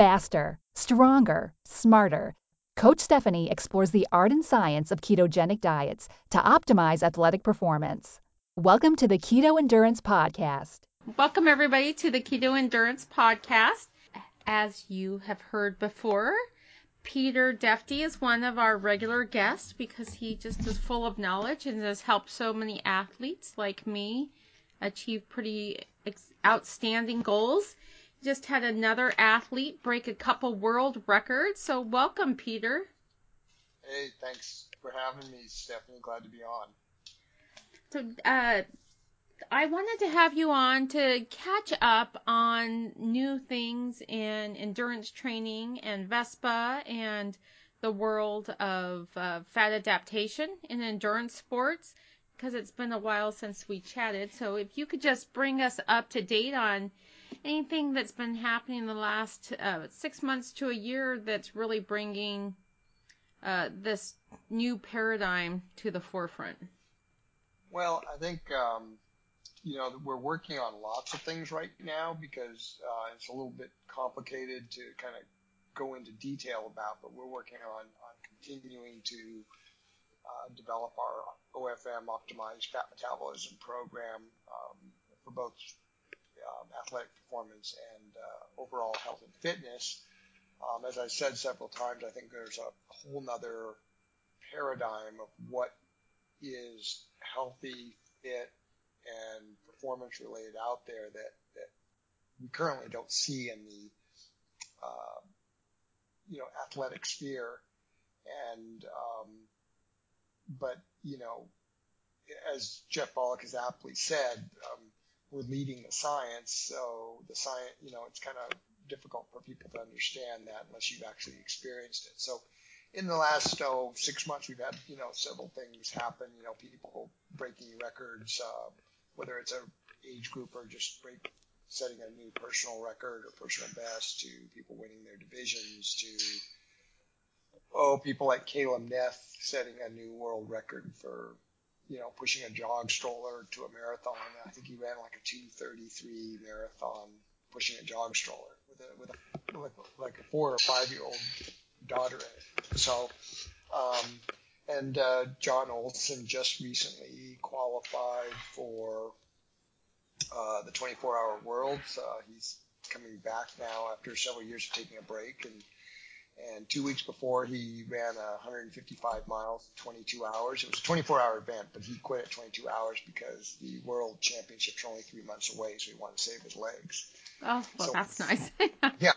faster, stronger, smarter. Coach Stephanie explores the art and science of ketogenic diets to optimize athletic performance. Welcome to the Keto Endurance Podcast. Welcome, everybody, to the Keto Endurance Podcast. As you have heard before, Peter Defty is one of our regular guests because he just is full of knowledge and has helped so many athletes like me achieve pretty outstanding goals just had another athlete break a couple world records. So welcome, Peter. Hey, thanks for having me, Stephanie. Glad to be on. So, uh, I wanted to have you on to catch up on new things in endurance training and Vespa and the world of uh, fat adaptation in endurance sports because it's been a while since we chatted. So, if you could just bring us up to date on anything that's been happening in the last uh, six months to a year that's really bringing uh, this new paradigm to the forefront? Well, I think um, you know we're working on lots of things right now because uh, it's a little bit complicated to kind of go into detail about, but we're working on, on continuing to uh, develop our OFM optimized fat metabolism program um, for both um, athletic performance and uh, overall health and fitness. Um, as I said several times, I think there's a, whole nother paradigm of what is healthy, fit, and performance related out there that, that we currently don't see in the uh, you know athletic sphere. And um, but you know, as Jeff Volek has aptly said, um, we're leading the science. So the science, you know, it's kind of difficult for people to understand that unless you've actually experienced it. So in the last oh, six months, we've had you know several things happen. You know, people breaking records, uh, whether it's a age group or just break setting a new personal record or personal best, to people winning their divisions, to oh, people like Calum Neff setting a new world record for you know, pushing a jog stroller to a marathon. I think he ran like a 233 marathon pushing a jog stroller with a, with a, with like a four or five year old daughter in it. So, um, and, uh, Jon Olsen just recently qualified for, uh, the 24 hour worlds. Uh, he's coming back now after several years of taking a break and, and two weeks before, he ran 155 miles, 22 hours. It was a 24 hour event, but he quit at 22 hours because the world championships are only three months away, so he wanted to save his legs. Oh, well, so, that's nice. yeah.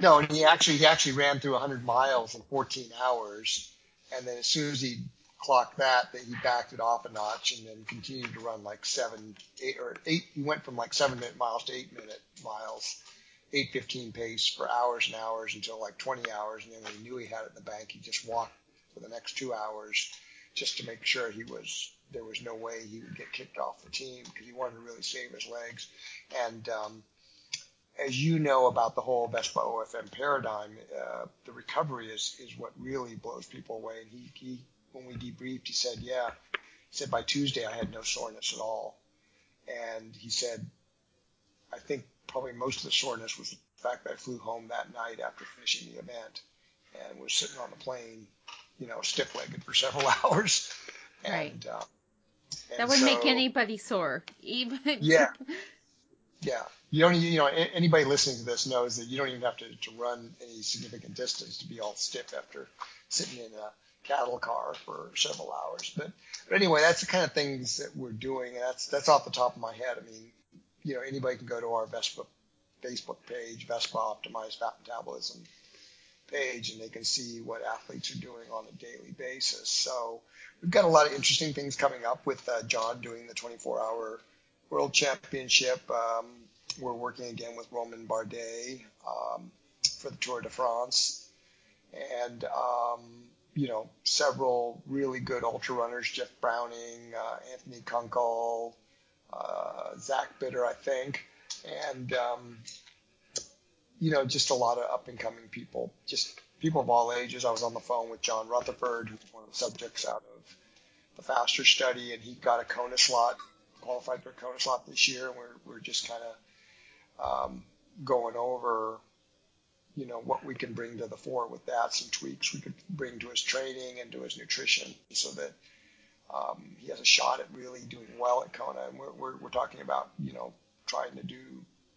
No, and he actually, he actually ran through 100 miles in 14 hours. And then as soon as he clocked that, that he backed it off a notch and then continued to run like seven, eight or eight. He went from like seven minute miles to eight minute miles 8:15 pace for hours and hours until like 20 hours, and then when he knew he had it in the bank, he just walked for the next two hours just to make sure he was there was no way he would get kicked off the team because he wanted to really save his legs. And um, as you know about the whole Vespa OFM paradigm, uh, the recovery is is what really blows people away. And he, he when we debriefed, he said, yeah, he said by Tuesday I had no soreness at all, and he said, I think probably most of the soreness was the fact that I flew home that night after finishing the event and was sitting on the plane, you know, stiff legged for several hours. Right. Uh, and that would so, make anybody sore. Even yeah. Yeah. You don't, you know, anybody listening to this knows that you don't even have to, to run any significant distance to be all stiff after sitting in a cattle car for several hours. But, but anyway, that's the kind of things that we're doing. And that's, that's off the top of my head. I mean, you know, anybody can go to our Vespa Facebook page, Vespa Optimized Fat Metabolism page, and they can see what athletes are doing on a daily basis. So we've got a lot of interesting things coming up with uh, John doing the 24-hour World Championship. Um, we're working again with Romain Bardet um, for the Tour de France, and um, you know several really good ultra runners: Jeff Browning, uh, Anthony Kunkel, uh, Zach Bitter, I think, and um, you know, just a lot of up and coming people, just people of all ages. I was on the phone with John Rutherford, who's one of the subjects out of the FASTER study, and he got a Kona slot, qualified for a Kona slot this year, and we're we're just kind of um, going over you know, what we can bring to the fore with that, some tweaks we could bring to his training and to his nutrition so that um, he has a shot at really doing well at Kona. And we're, we're, we're talking about, you know, trying to do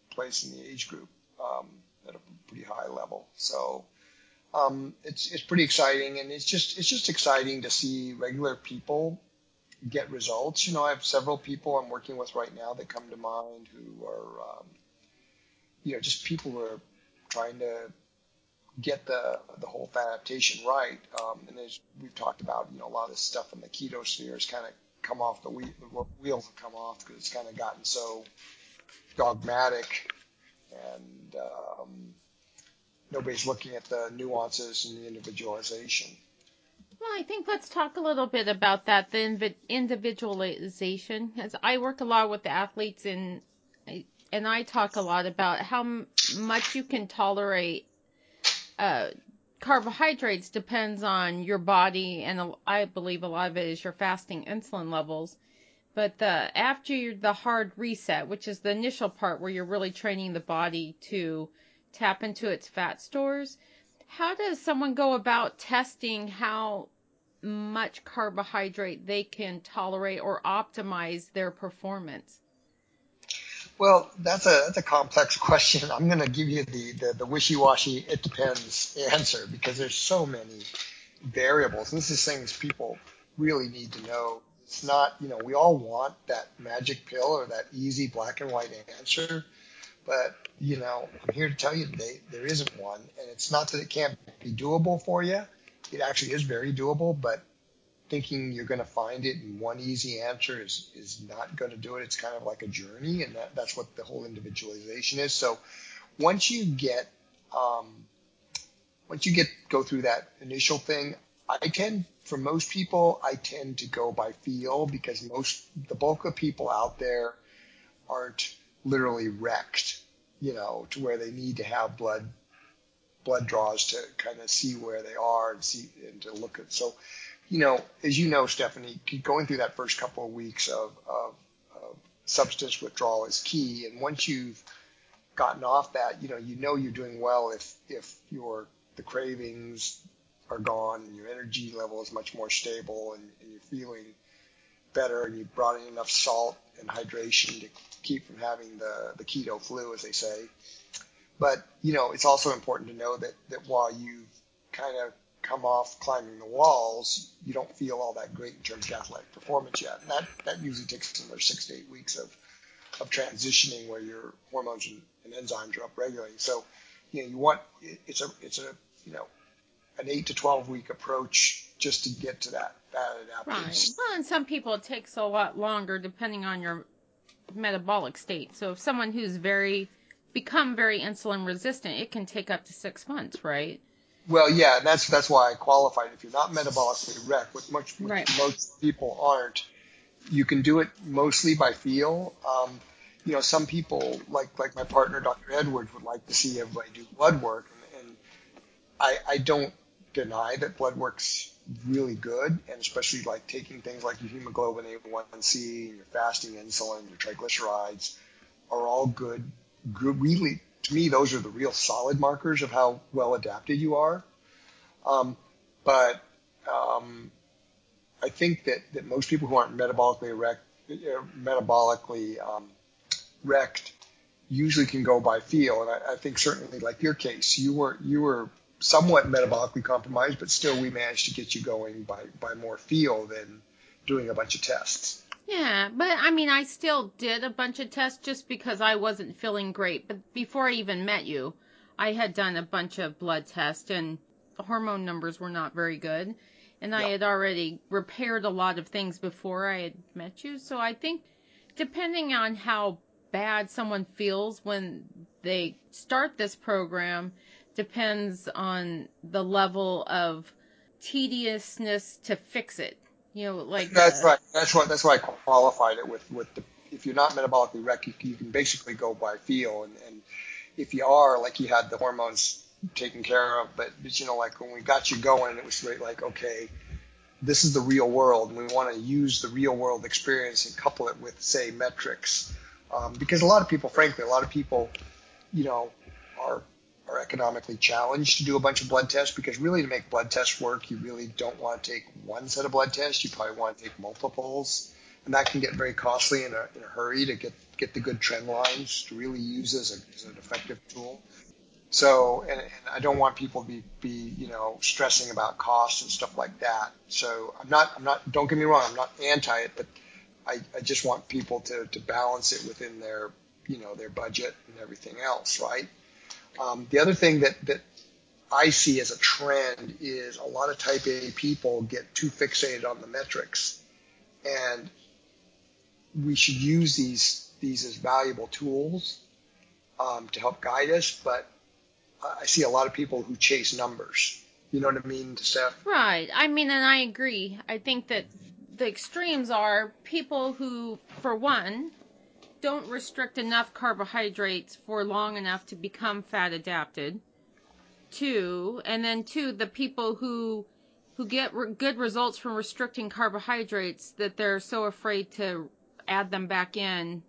place in the age group um, at a pretty high level. So um, it's, it's pretty exciting. And it's just, it's just exciting to see regular people get results. You know, I have several people I'm working with right now that come to mind who are, um, you know, just people who are trying to get the the whole fat adaptation right. Um, and as we've talked about, you know, a lot of this stuff in the keto sphere has kind of come off the, the wheels have come off because it's kind of gotten so dogmatic and um, nobody's looking at the nuances and the individualization. Well, I think let's talk a little bit about that, the individualization. As I work a lot with the athletes and and I talk a lot about how much you can tolerate uh, carbohydrates depends on your body, and I believe a lot of it is your fasting insulin levels. But the after the hard reset, which is the initial part where you're really training the body to tap into its fat stores, how does someone go about testing how much carbohydrate they can tolerate or optimize their performance? Well, that's a that's a complex question. I'm going to give you the, the, the wishy-washy it depends answer because there's so many variables. And this is things people really need to know. It's not, you know, we all want that magic pill or that easy black and white answer, but you know, I'm here to tell you there isn't one, and it's not that it can't be doable for you. It actually is very doable, but thinking you're going to find it and one easy answer is, is not going to do it. It's kind of like a journey, and that, that's what the whole individualization is. So once you get, um, once you get go through that initial thing, I tend, for most people, I tend to go by feel because most, the bulk of people out there aren't literally wrecked, you know, to where they need to have blood blood draws to kind of see where they are and see and to look at. So you know, as you know, Stephanie, going through that first couple of weeks of, of, of substance withdrawal is key. And once you've gotten off that, you know, you know you're doing well if if your the cravings are gone and your energy level is much more stable and, and you're feeling better and you brought in enough salt and hydration to keep from having the, the keto flu, as they say. But, you know, it's also important to know that, that while you've kind of come off climbing the walls, you don't feel all that great in terms of athletic performance yet. And that, that usually takes another six to eight weeks of, of transitioning where your hormones and, and enzymes are upregulating. So, you know, you want, it's a, it's a, you know, an eight to 12 week approach just to get to that, that adaptation. Right. Well, and some people it takes a lot longer depending on your metabolic state. So if someone who's very, become very insulin resistant, it can take up to six months, right? Well, yeah, and that's that's why I qualified. If you're not metabolically wrecked, which much right. most people aren't, you can do it mostly by feel. Um, you know, some people like like my partner, Dr. Edwards, would like to see everybody do blood work, and, and I, I don't deny that blood work's really good, and especially like taking things like your hemoglobin A1C, your fasting insulin, your triglycerides, are all good, good really to me, those are the real solid markers of how well adapted you are. Um, but um, I think that, that most people who aren't metabolically wrecked, uh, metabolically um, wrecked usually can go by feel. And I, I think certainly like your case, you were you were somewhat metabolically compromised, but still we managed to get you going by, by more feel than doing a bunch of tests. Yeah, but I mean, I still did a bunch of tests just because I wasn't feeling great. But before I even met you, I had done a bunch of blood tests and the hormone numbers were not very good. And I had already repaired a lot of things before I had met you. So I think depending on how bad someone feels when they start this program depends on the level of tediousness to fix it you know, like that's uh, right. That's why that's why I qualified it with with the if you're not metabolically wrecked, you, you can basically go by feel, and, and if you are, like you had the hormones taken care of, but, but you know, like when we got you going, it was great. Like okay, this is the real world, and we want to use the real world experience and couple it with say metrics, um, because a lot of people, frankly, a lot of people, you know, are are economically challenged to do a bunch of blood tests because really to make blood tests work, you really don't want to take one set of blood tests. You probably want to take multiples, and that can get very costly in a, in a hurry to get get the good trend lines to really use as, a, as an effective tool. So, and, and, I don't want people to be, be, you know, stressing about costs and stuff like that. So I'm not, I'm not, don't get me wrong, I'm not anti it, but I, I just want people to, to balance it within their, you know, their budget and everything else, right? Um, the other thing that, that I see as a trend is a lot of type A people get too fixated on the metrics. And we should use these, these as valuable tools um, to help guide us. But I see a lot of people who chase numbers. You know what I mean, Steph? Right. I mean, and I agree. I think that the extremes are people who, for one, don't restrict enough carbohydrates for long enough to become fat adapted. Two, and then two, the people who who get re- good results from restricting carbohydrates that they're so afraid to add them back in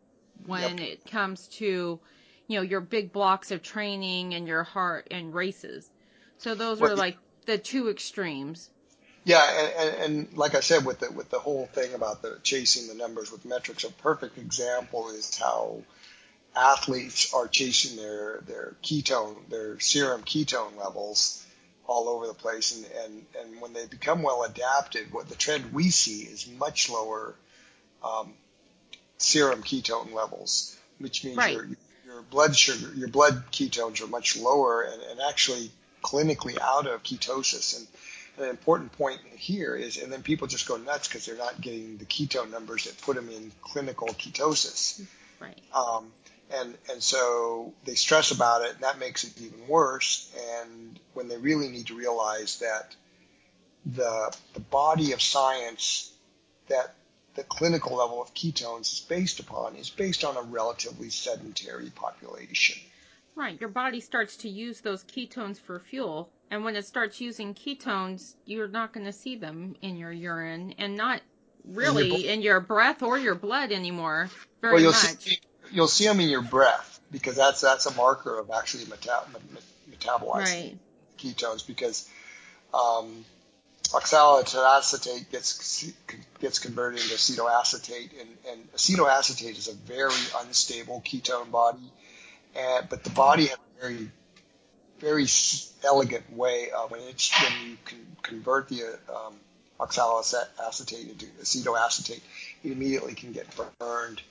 when yep. it comes to you know your big blocks of training and your heart and races. So those well, are like the two extremes. Yeah, and, and, like I said, with the with the whole thing about the chasing the numbers with metrics, a perfect example is how athletes are chasing their their ketone, their serum ketone levels all over the place, and and, and when they become well adapted, what the trend we see is much lower um, serum ketone levels, which means right. your your blood sugar, your blood ketones are much lower, and, and actually clinically out of ketosis and an important point here is, and then people just go nuts because they're not getting the ketone numbers that put them in clinical ketosis. Right. Um, and and so they stress about it, and that makes it even worse. And when they really need to realize that the the body of science that the clinical level of ketones is based upon is based on a relatively sedentary population. Right. Your body starts to use those ketones for fuel. And when it starts using ketones, you're not going to see them in your urine and not really in your, in your breath or your blood anymore very well, you'll much. See, you'll see them in your breath because that's that's a marker of actually meta- metabolizing right. ketones because um, oxaloacetate gets gets converted into acetoacetate, and, and acetoacetate is a very unstable ketone body but the body has a very, very elegant way of when, it's, when you can convert the um, oxaloacetate into acetoacetate, it immediately can get burned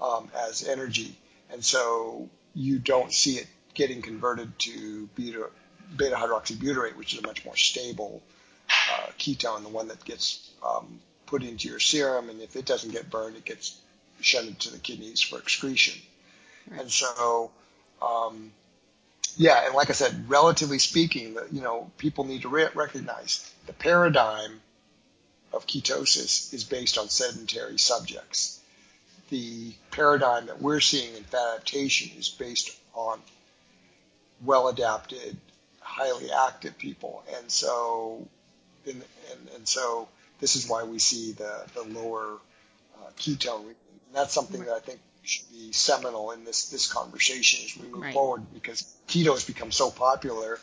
um, as energy. And so you don't see it getting converted to beta, beta hydroxybutyrate, which is a much more stable uh, ketone, the one that gets um, put into your serum. And if it doesn't get burned, it gets shunted to the kidneys for excretion. And so um, yeah, and like I said, relatively speaking, you know, people need to re- recognize the paradigm of ketosis is based on sedentary subjects. The paradigm that we're seeing in fat adaptation is based on well adapted, highly active people. And so, and, and, and so this is why we see the, the lower uh, ketone. And that's something that I think should be seminal in this this conversation as we move right. forward because keto has become so popular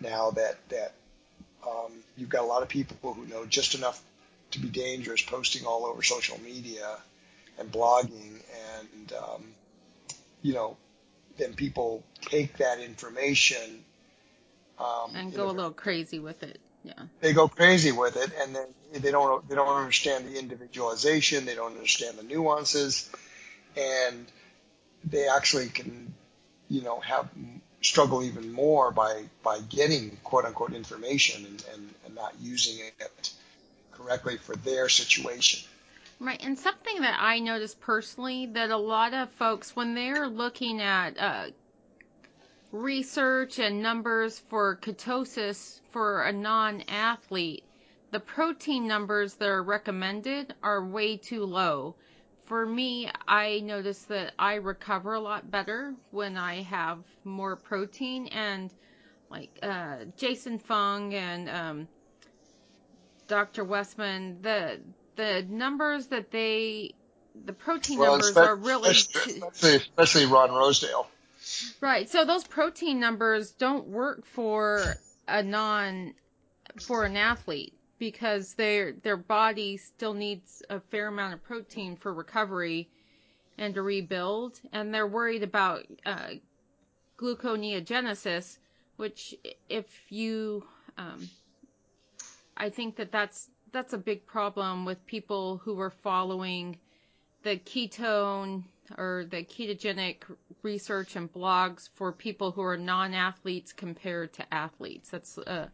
now that that um, you've got a lot of people who know just enough to be dangerous, posting all over social media and blogging, and um, you know, then people take that information um, and go a, a little crazy with it. Yeah. They go crazy with it, and then they don't they don't understand the individualization. They don't understand the nuances and they actually can, you know, have struggle even more by by getting quote unquote information and, and, and not using it correctly for their situation. Right, and something that I noticed personally that a lot of folks, when they're looking at uh, research and numbers for ketosis for a non athlete, the protein numbers that are recommended are way too low for me, I notice that I recover a lot better when I have more protein and like uh, Jason Fung and um, Dr. Westman, the the numbers that they the protein well, numbers are really especially, especially Ron Rosedale. Right. So those protein numbers don't work for a non for an athlete because their their body still needs a fair amount of protein for recovery and to rebuild, and they're worried about uh, gluconeogenesis, which if you, um, I think that that's that's a big problem with people who are following the ketone or the ketogenic research and blogs for people who are non-athletes compared to athletes. That's a,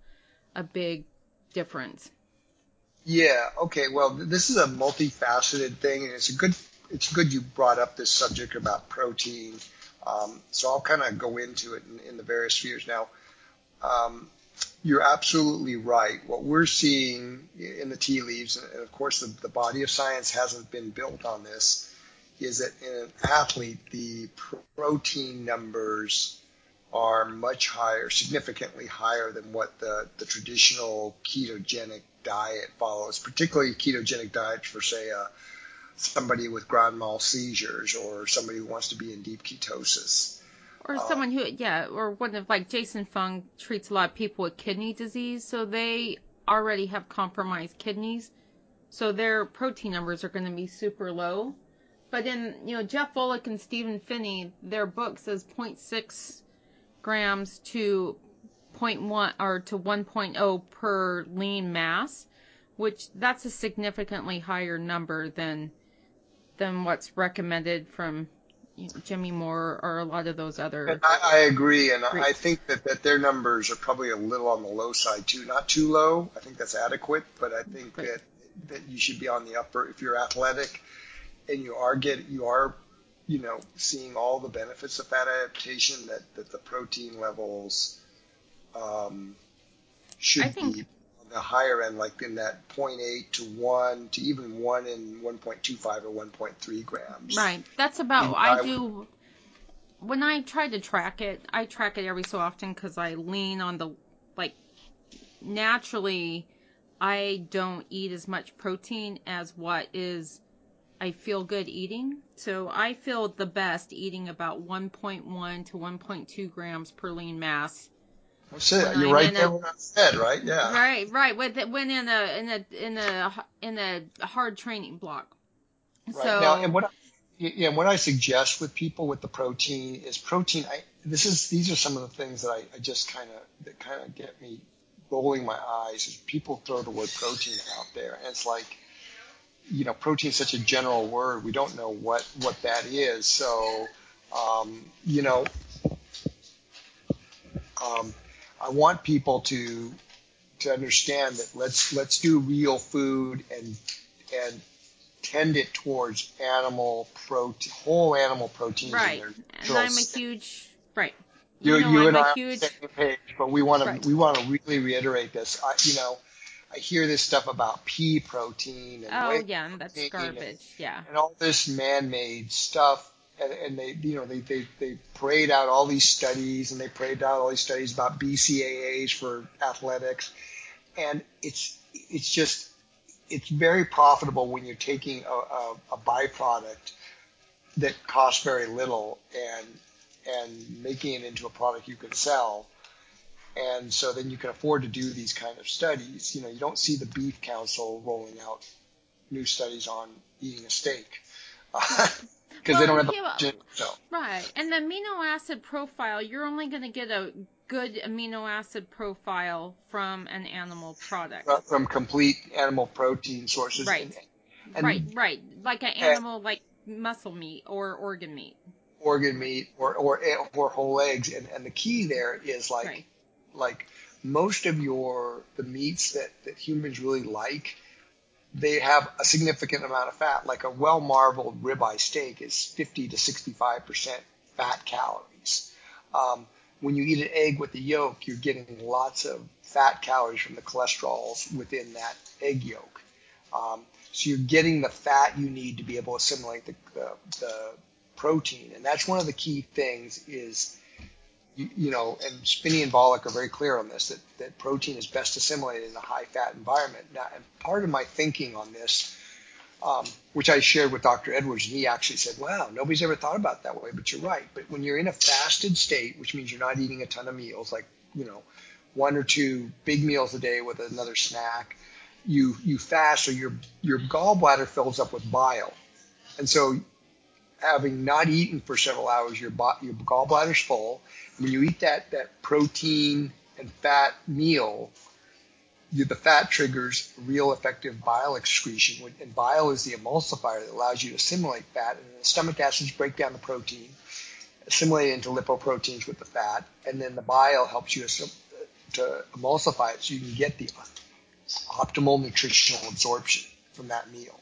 a big difference. Yeah. Okay. Well, this is a multifaceted thing, and it's a good it's good you brought up this subject about protein. Um, so I'll kind of go into it in, in, the various spheres now. Um, you're absolutely right. What we're seeing in the tea leaves, and of course the, the body of science hasn't been built on this, is that in an athlete the protein numbers are much higher, significantly higher than what the, the traditional ketogenic diet follows, particularly ketogenic diets for, say, a, somebody with grand mal seizures or somebody who wants to be in deep ketosis. Or uh, someone who, yeah, or one of like Jason Fung treats a lot of people with kidney disease, so they already have compromised kidneys, so their protein numbers are going to be super low. But in, you know, Jeff Volek and Stephen Phinney, their book says 0.6 grams to 0.1 or to 1.0 per lean mass, which that's a significantly higher number than than what's recommended from you know, Jimmy Moore or a lot of those other. And I, I agree, and I think that, that their numbers are probably a little on the low side too. Not too low. I think that's adequate, but I think that that you should be on the upper if you're athletic and you are get you are you know seeing all the benefits of fat adaptation that that the protein levels um, should think, be on the higher end, like in that 0.8 to 1 to even 1 and 1.25 or 1.3 grams. Right. That's about, I, I do, when I try to track it, I track it every so often because I lean on the, like, naturally, I don't eat as much protein as what is I feel good eating. So I feel the best eating about 1.1 to 1.2 grams per lean mass oh, that's it. You're right there when I said, right? Yeah. Right, right. When, when in a in a in a in a hard training block. Right. So now, and what I, yeah, what I suggest with people with the protein is protein. I, this is these are some of the things that I, I just kind of that kind of get me rolling my eyes. Is people throw the word protein out there, and it's like, you know, protein is such a general word. We don't know what what that is. So, um, you know. Um, I want people to to understand that let's let's do real food and and tend it towards animal protein, whole animal protein. Right, and I'm a huge right. You, you, know, you and I huge, are on the same page, but we want right. to we want to really reiterate this. I, you know, I hear this stuff about pea protein and oh yeah, that's garbage. And, yeah, and all this man-made stuff and, and they, you know, they, they, they prayed out all these studies and they prayed out all these studies about BCAAs for athletics. And it's, it's just, it's very profitable when you're taking a, a, a byproduct that costs very little and, and making it into a product you can sell. And so then you can afford to do these kind of studies. You know, you don't see the Beef Council rolling out new studies on eating a steak. because well, they don't have the budget. So. Right, and the amino acid profile, you're only going to get a good amino acid profile from an animal product. From complete animal protein sources. Right. And, and, right, right. Like an animal, like muscle meat or organ meat. Organ meat or or or whole eggs, and and the key there is like right. Like most of your the meats that that humans really like they have a significant amount of fat. Like a well marbled ribeye steak is 50 to 65% fat calories. Um, when you eat an egg with the yolk, you're getting lots of fat calories from the cholesterols within that egg yolk. Um, so you're getting the fat you need to be able to assimilate the, the, the protein. And that's one of the key things is you, you, know, and Phinney and Volek are very clear on this that, that protein is best assimilated in a high fat environment. Now, and part of my thinking on this, um, which I shared with Dr. Edwards, and he actually said, "Wow, nobody's ever thought about that way." But you're right. But when you're in a fasted state, which means you're not eating a ton of meals, like you know, one or two big meals a day with another snack, you you fast, so your your gallbladder fills up with bile, and so having not eaten for several hours, your your gallbladder's full. When you eat that that protein and fat meal, the fat triggers real effective bile excretion, and bile is the emulsifier that allows you to assimilate fat, and the stomach acids break down the protein, assimilate it into lipoproteins with the fat, and then the bile helps you to emulsify it so you can get the optimal nutritional absorption from that meal.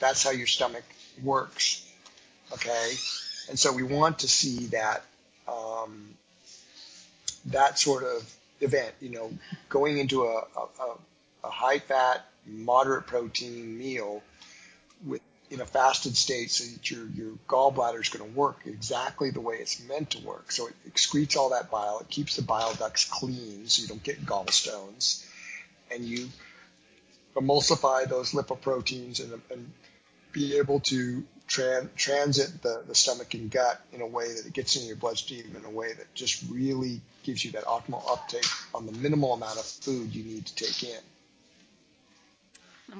That's how your stomach works. Okay, and so we want to see that um, that sort of event. You know, going into a, a, a high fat, moderate protein meal with in a fasted state so that your, your gallbladder is going to work exactly the way it's meant to work. So it excretes all that bile. It keeps the bile ducts clean so you don't get gallstones. And you emulsify those lipoproteins and, and be able to tran- transit the, the stomach and gut in a way that it gets into your bloodstream in a way that just really gives you that optimal uptake on the minimal amount of food you need to take in.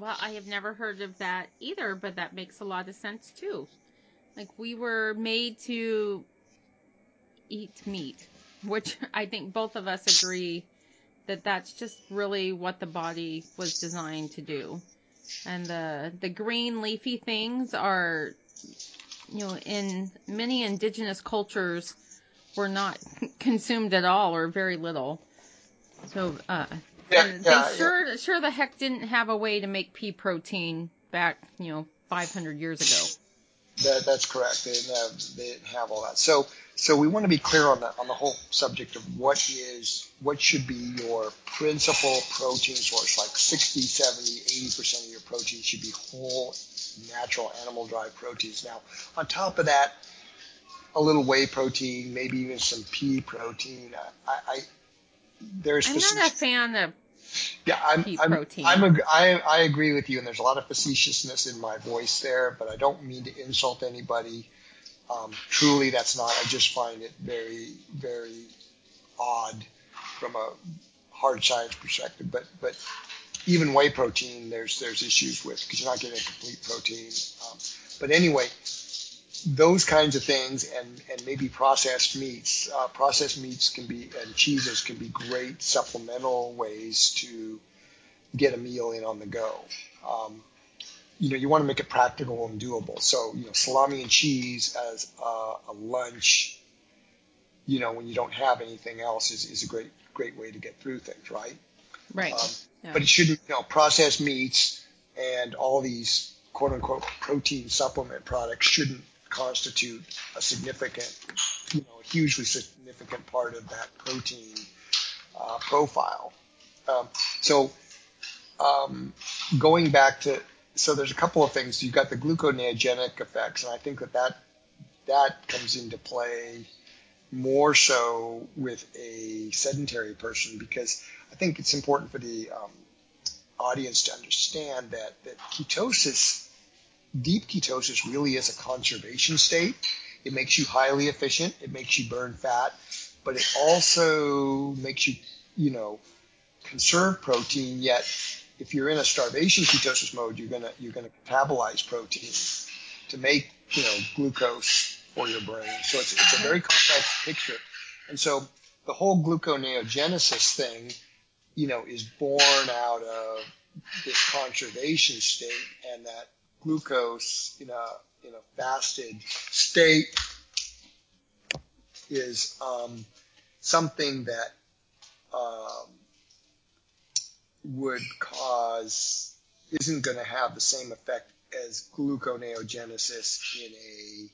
Well, I have never heard of that either, but that makes a lot of sense too. Like we were made to eat meat, which I think both of us agree that that's just really what the body was designed to do. And the the green leafy things are you know in many indigenous cultures were not consumed at all or very little. So uh Yeah, they yeah, sure sure the heck didn't have a way to make pea protein back, you know, 500 years ago. That, that's correct. They didn't have they didn't have all that. So so we want to be clear on the on the whole subject of what is what should be your principal protein source. Like 60, 70, 80 percent of your protein should be whole, natural animal derived proteins. Now on top of that, a little whey protein, maybe even some pea protein. I, I there's I'm not a fan of yeah, I'm, pea I'm, protein. I'm a, I, I agree with you, and there's a lot of facetiousness in my voice there, but I don't mean to insult anybody. Um, truly, that's not. I just find it very, very odd from a hard science perspective. But, but even whey protein, there's there's issues with because you're not getting a complete protein. Um, but anyway, those kinds of things and, and maybe processed meats. Uh, processed meats can be and cheeses can be great supplemental ways to get a meal in on the go. Um, you know, you want to make it practical and doable. So, you know, salami and cheese as a, a lunch, you know, when you don't have anything else is, is a great, great way to get through things, right? Right. Um, Yeah. But it shouldn't, you know, processed meats and all these quote unquote protein supplement products shouldn't constitute a significant, you know, a hugely significant part of that protein uh, profile. Um, so um, going back to, so there's a couple of things. You've got the gluconeogenic effects, and I think that that, that comes into play more so with a sedentary person because I think it's important for the um, audience to understand that, that ketosis, deep ketosis really is a conservation state. It makes you highly efficient. It makes you burn fat, but it also makes you, you know, conserve protein. Yet, if you're in a starvation ketosis mode, you're gonna you're gonna metabolize protein to make you know glucose for your brain. So it's it's a very complex picture, and so the whole gluconeogenesis thing, you know, is born out of this conservation state, and that glucose in a in a fasted state is um, something that um, would cause isn't going to have the same effect as gluconeogenesis in a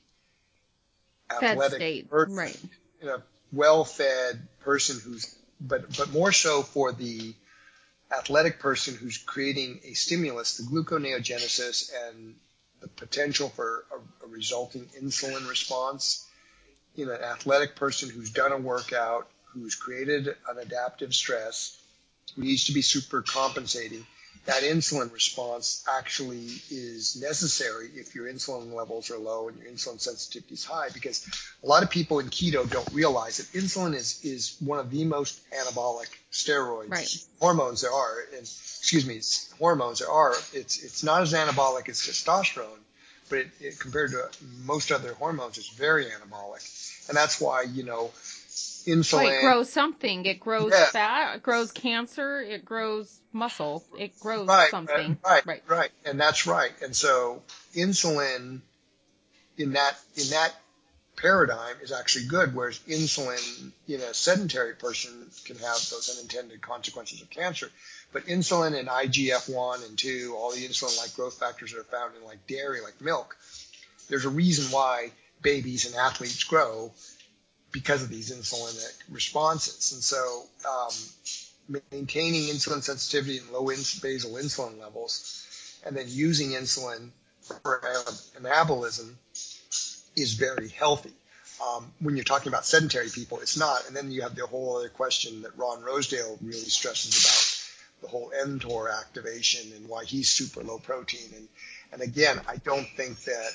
Fed athletic state. person, Right. in a well-fed person who's but but more so for the athletic person who's creating a stimulus, the gluconeogenesis and the potential for a, a resulting insulin response in an athletic person who's done a workout, who's created an adaptive stress, who needs to be super compensating. That insulin response actually is necessary if your insulin levels are low and your insulin sensitivity is high because a lot of people in keto don't realize that insulin is, is one of the most anabolic steroids. Right. hormones there are and excuse me hormones there are. It's it's not as anabolic as testosterone but it, it, compared to most other hormones it's very anabolic. And that's why you know insulin. Well, it grows something. It grows yeah. fat. It grows cancer. It grows muscle. It grows right, something. Right, right, right, and that's right. And so insulin in that in that paradigm is actually good, whereas insulin in a sedentary person can have those unintended consequences of cancer. But insulin and IGF-1 and 2, all the insulin-like growth factors that are found in like dairy, like milk, there's a reason why babies and athletes grow because of these insulinic responses. And so, um, maintaining insulin sensitivity and low basal insulin levels, and then using insulin for anabolism is very healthy. Um, when you're talking about sedentary people, it's not. And then you have the whole other question that Ron Rosedale really stresses about the whole mTOR activation and why he's super low protein. And, and again, I don't think that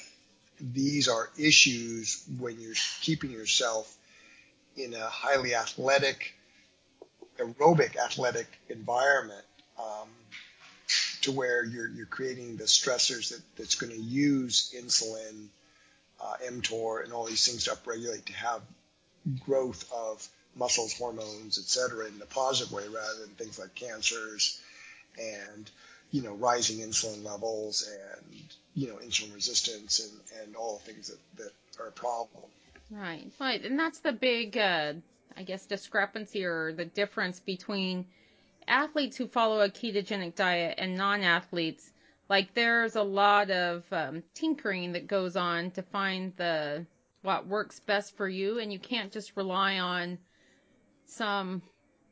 these are issues when you're keeping yourself in a highly athletic, aerobic athletic environment um, to where you're, you're creating the stressors that, that's going to use insulin, uh, mTOR, and all these things to upregulate to have growth of muscles, hormones, et cetera, in a positive way rather than things like cancers and, you know, rising insulin levels and, you know, insulin resistance and, and all the things that, that are a problem. Right, right, and that's the big, uh, I guess, discrepancy or the difference between athletes who follow a ketogenic diet and non-athletes. Like, there's a lot of um, tinkering that goes on to find the what works best for you, and you can't just rely on some.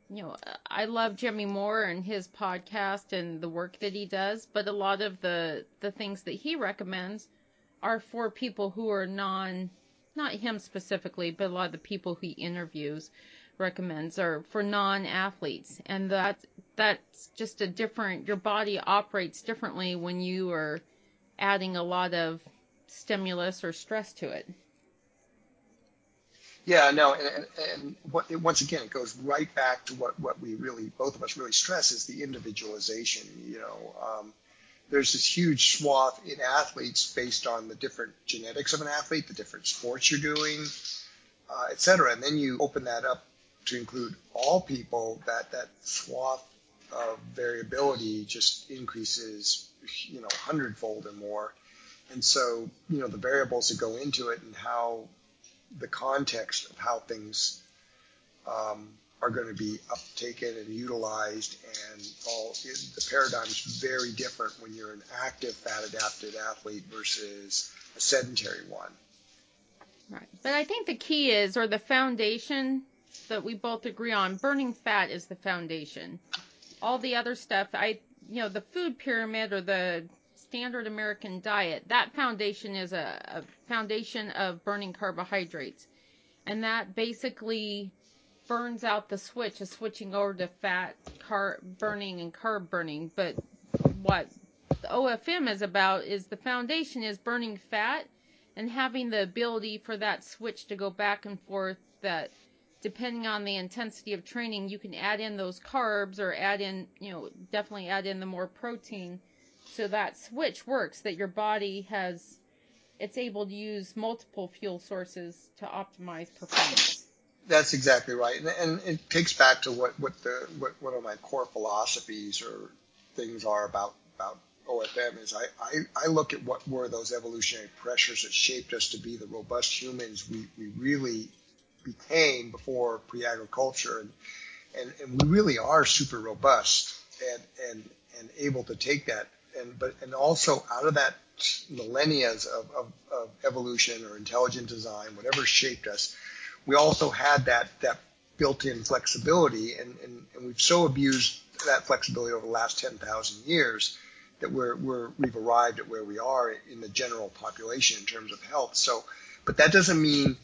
You know, I love Jimmy Moore and his podcast and the work that he does, but a lot of the the things that he recommends are for people who are non not him specifically, but a lot of the people he interviews recommends are for non-athletes, and that that's just a different. Your body operates differently when you are adding a lot of stimulus or stress to it. Yeah, no, and, and what, once again, it goes right back to what, what we really, both of us really stress is the individualization. You know, um, there's this huge swath in athletes based on the different genetics of an athlete, the different sports you're doing, uh, et cetera. And then you open that up to include all people, that, that swath of variability just increases, you know, hundredfold or more. And so, you know, the variables that go into it and how the context of how things um, are going to be uptaken and utilized and all the paradigm is very different when you're an active fat adapted athlete versus a sedentary one. Right. But I think the key is or the foundation that we both agree on, burning fat is the foundation. All the other stuff, I you know, the food pyramid or the standard American diet, that foundation is a, a foundation of burning carbohydrates. And that basically burns out the switch of switching over to fat carb burning and carb burning. But what the OFM is about is the foundation is burning fat and having the ability for that switch to go back and forth that depending on the intensity of training you can add in those carbs or add in you know definitely add in the more protein so that switch works that your body has it's able to use multiple fuel sources to optimize performance that's exactly right, and, and, it takes back to what what the what one of my core philosophies or things are about about OFM is I, I, I look at what were those evolutionary pressures that shaped us to be the robust humans we, we really became before pre-agriculture. And, and, and we really are super robust and, and, and able to take that. And but and also out of that millennia of, of, of evolution or intelligent design whatever shaped us we also had that that built-in flexibility, and, and, and we've so abused that flexibility over the last 10,000 years that we're, we're we've arrived at where we are in the general population in terms of health. So, but that doesn't mean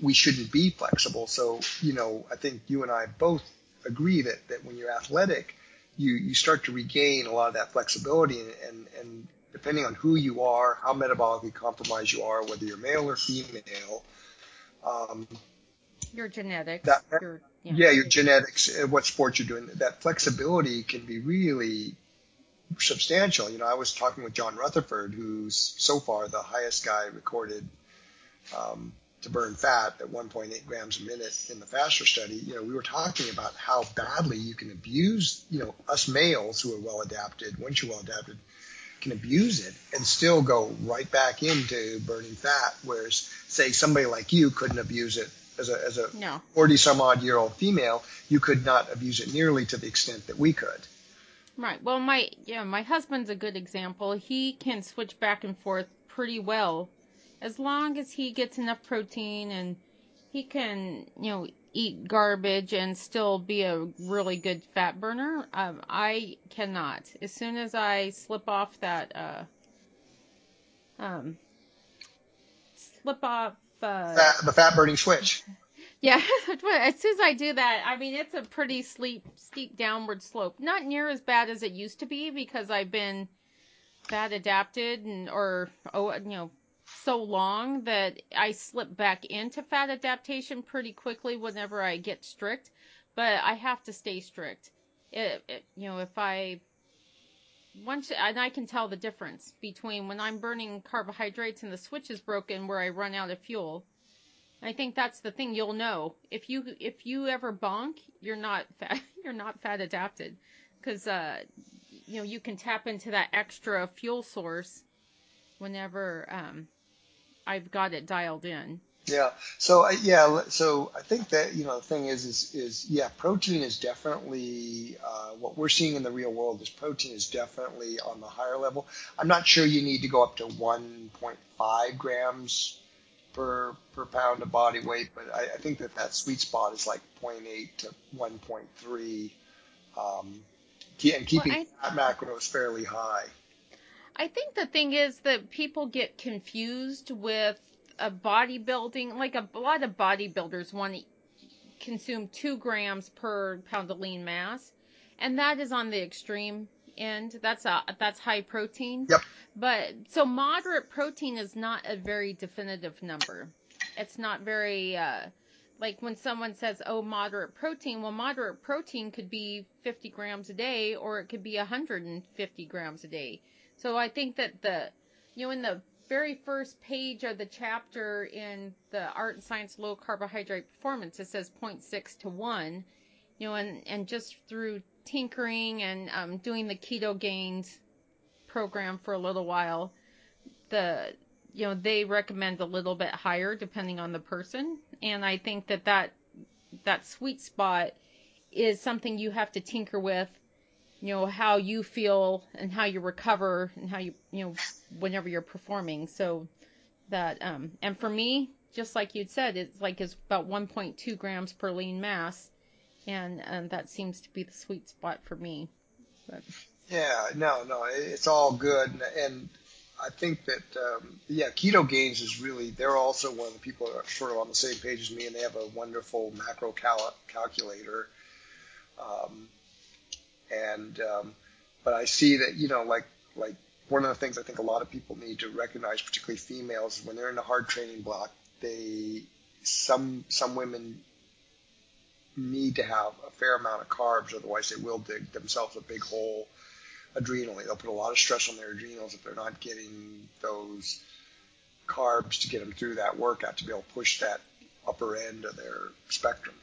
we shouldn't be flexible. So, you know, I think you and I both agree that, that when you're athletic, you you start to regain a lot of that flexibility and and, depending on who you are, how metabolically compromised you are, whether you're male or female. Um, your genetics. That, your, yeah. yeah, your genetics, what sport you're doing. That flexibility can be really substantial. You know, I was talking with John Rutherford, who's so far the highest guy recorded um, to burn fat at 1.8 grams a minute in the FASTER study. You know, we were talking about how badly you can abuse, you know, us males who are well adapted, once you're well adapted, can abuse it and still go right back into burning fat. Whereas, say, somebody like you couldn't abuse it as a, as a no. 40 some odd year old female, you could not abuse it nearly to the extent that we could. Right. Well, my yeah, my husband's a good example. He can switch back and forth pretty well, as long as he gets enough protein and he can, you know, eat garbage and still be a really good fat burner. Um, I cannot. As soon as I slip off that, uh, um, slip off uh, fat, the fat burning switch. Yeah, as soon as I do that, I mean it's a pretty steep, steep downward slope. Not near as bad as it used to be because I've been fat adapted and or oh you know so long that I slip back into fat adaptation pretty quickly whenever I get strict. But I have to stay strict. It, it, you know if I once and I can tell the difference between when I'm burning carbohydrates and the switch is broken where I run out of fuel. I think that's the thing. You'll know. If you if you ever bonk, you're not fat you're not fat adapted. Because uh, you know you can tap into that extra fuel source whenever um, I've got it dialed in. Yeah. So yeah. So I think that you know the thing is is is yeah, protein is definitely uh, what we're seeing in the real world is protein is definitely on the higher level. I'm not sure you need to go up to 1.5 grams per per pound of body weight, but I, I think that that sweet spot is like 0.8 to 1.3, um, and keeping well, I, that macros fairly high. I think the thing is that people get confused with a bodybuilding. Like a, a lot of bodybuilders want to consume two grams per pound of lean mass, and that is on the extreme end. That's a that's high protein. Yep. But so moderate protein is not a very definitive number. It's not very uh, like when someone says, "Oh, moderate protein." Well, moderate protein could be 50 grams a day, or it could be 150 grams a day. So I think that the you know in the very first page of the chapter in the Art and Science Low Carbohydrate Performance, it says 0.6 to 1. You know, and, and just through tinkering and um, doing the Ketogains program for a little while, the you know they recommend a little bit higher depending on the person, and I think that that that sweet spot is something you have to tinker with. You know how you feel and how you recover and how you you know whenever you're performing. So that um and for me, just like you'd said, it's like it's about 1.2 grams per lean mass and and that seems to be the sweet spot for me. But. Yeah, no, no, it's all good, and, and I think that um, yeah, keto Ketogains is really they're also one of the people that are sort of on the same page as me, and they have a wonderful macro cal- calculator. Um, and um, but I see that you know like like one of the things I think a lot of people need to recognize, particularly females, when they're in a hard training block, they some some women need to have a fair amount of carbs, otherwise they will dig themselves a big hole adrenally. They'll put a lot of stress on their adrenals if they're not getting those carbs to get them through that workout to be able to push that upper end of their spectrum.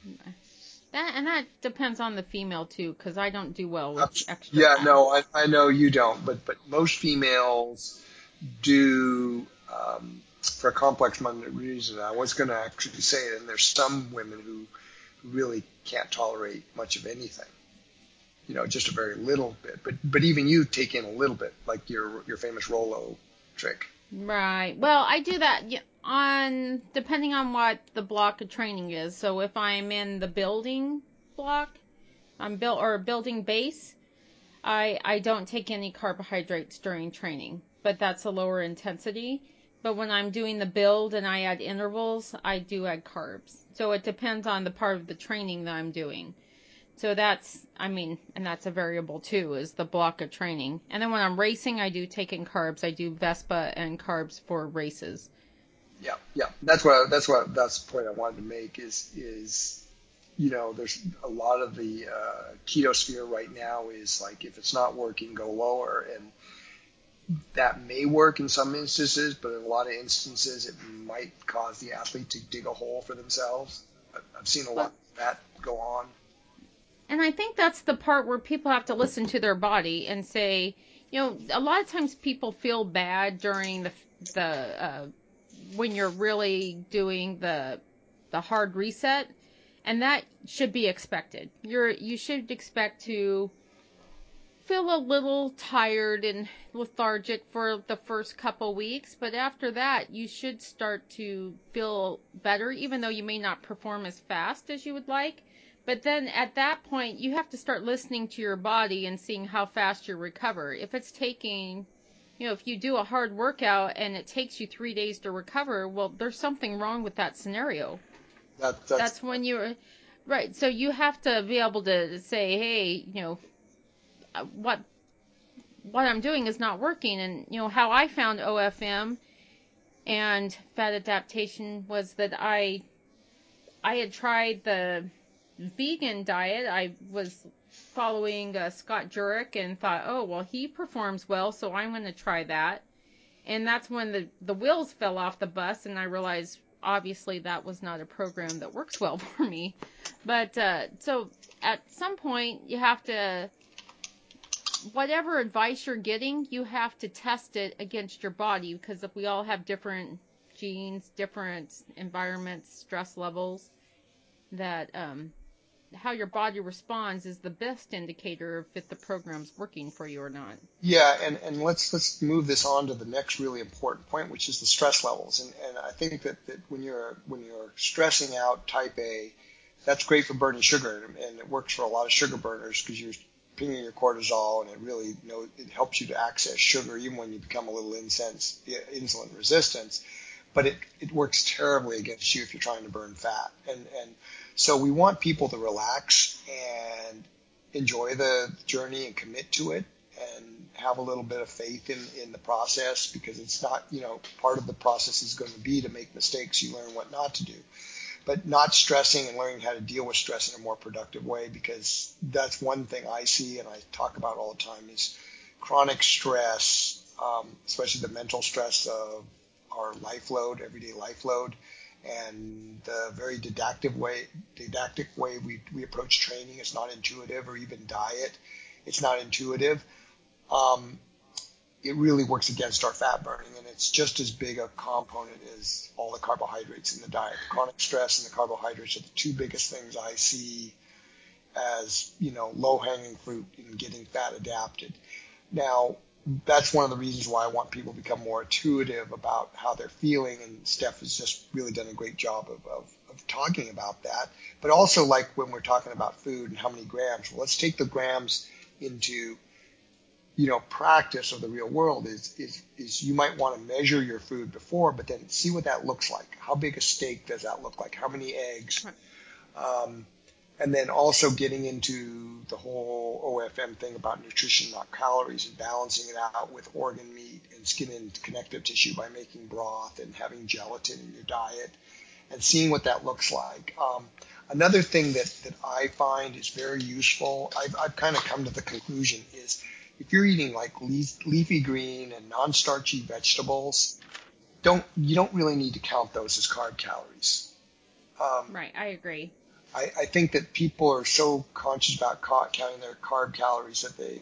That, and that depends on the female too, because I don't do well with extra. Yeah, fat. no, I, I know you don't, but but most females do um, for a complex reason. I was going to actually say it, and there's some women who really can't tolerate much of anything. You know, just a very little bit. But but even you take in a little bit, like your your famous Rolo trick. Right. Well, I do that on depending on what the block of training is. So if I'm in the building block, I'm built or building base, I I don't take any carbohydrates during training, but that's a lower intensity. But when I'm doing the build and I add intervals, I do add carbs. So it depends on the part of the training that I'm doing. So that's, I mean, and that's a variable too, is the block of training. And then when I'm racing, I do take in carbs. I do Vespa and carbs for races. Yeah, yeah. That's what that's what that's the point I wanted to make is is you know there's a lot of the uh, keto sphere right now is like if it's not working, go lower, and that may work in some instances, but in a lot of instances it might cause the athlete to dig a hole for themselves. I've seen a lot of that go on. And I think that's the part where people have to listen to their body and say, you know, a lot of times people feel bad during the the uh, when you're really doing the the hard reset, and that should be expected. You're you should expect to feel a little tired and lethargic for the first couple weeks, but after that, you should start to feel better, even though you may not perform as fast as you would like. But then at that point, you have to start listening to your body and seeing how fast you recover. If it's taking, you know, if you do a hard workout and it takes you three days to recover, well, there's something wrong with that scenario. That, that's, That's when you're, right. So you have to be able to say, hey, you know, what what I'm doing is not working. And you know how I found OFM and fat adaptation was that I I had tried the vegan diet. I was following uh, Scott Jurek and thought, oh well, he performs well, so I'm going to try that. And that's when the the wheels fell off the bus, and I realized obviously that was not a program that works well for me. But uh, so at some point you have to whatever advice you're getting, you have to test it against your body because if we all have different genes, different environments, stress levels, that um, how your body responds is the best indicator of if the program's working for you or not. Yeah, and, and let's let's move this on to the next really important point, which is the stress levels. And, and I think that, that when you're when you're stressing out type A, that's great for burning sugar, and it works for a lot of sugar burners because you're pinging your cortisol, and it really you know, it helps you to access sugar even when you become a little insense, insulin resistant. But it, it works terribly against you if you're trying to burn fat. And and so we want people to relax and enjoy the journey and commit to it and have a little bit of faith in, in the process because it's not, you know, part of the process is going to be to make mistakes. You learn what not to do but not stressing and learning how to deal with stress in a more productive way because that's one thing I see and I talk about all the time is chronic stress, um, especially the mental stress of our life load, everyday life load, and the very didactic way, didactic way we, we approach training is not intuitive or even diet. It's not intuitive. Um, it really works against our fat burning, and it's just as big a component as all the carbohydrates in the diet. The chronic stress and the carbohydrates are the two biggest things I see as you know low hanging fruit in getting fat adapted. Now, that's one of the reasons why I want people to become more intuitive about how they're feeling, and Steph has just really done a great job of, of, of talking about that. But also, like when we're talking about food and how many grams, well, let's take the grams into you know, practice of the real world is, is, is you might want to measure your food before, but then see what that looks like. How big a steak does that look like? How many eggs? Um, and then also getting into the whole OFM thing about nutrition, not calories, and balancing it out with organ meat and skin and connective tissue by making broth and having gelatin in your diet and seeing what that looks like. Um, another thing that, that I find is very useful, I've, I've kind of come to the conclusion is – if you're eating like leafy green and non-starchy vegetables, don't you don't really need to count those as carb calories. Um, right, I agree. I, I, think that people are so conscious about counting their carb calories that they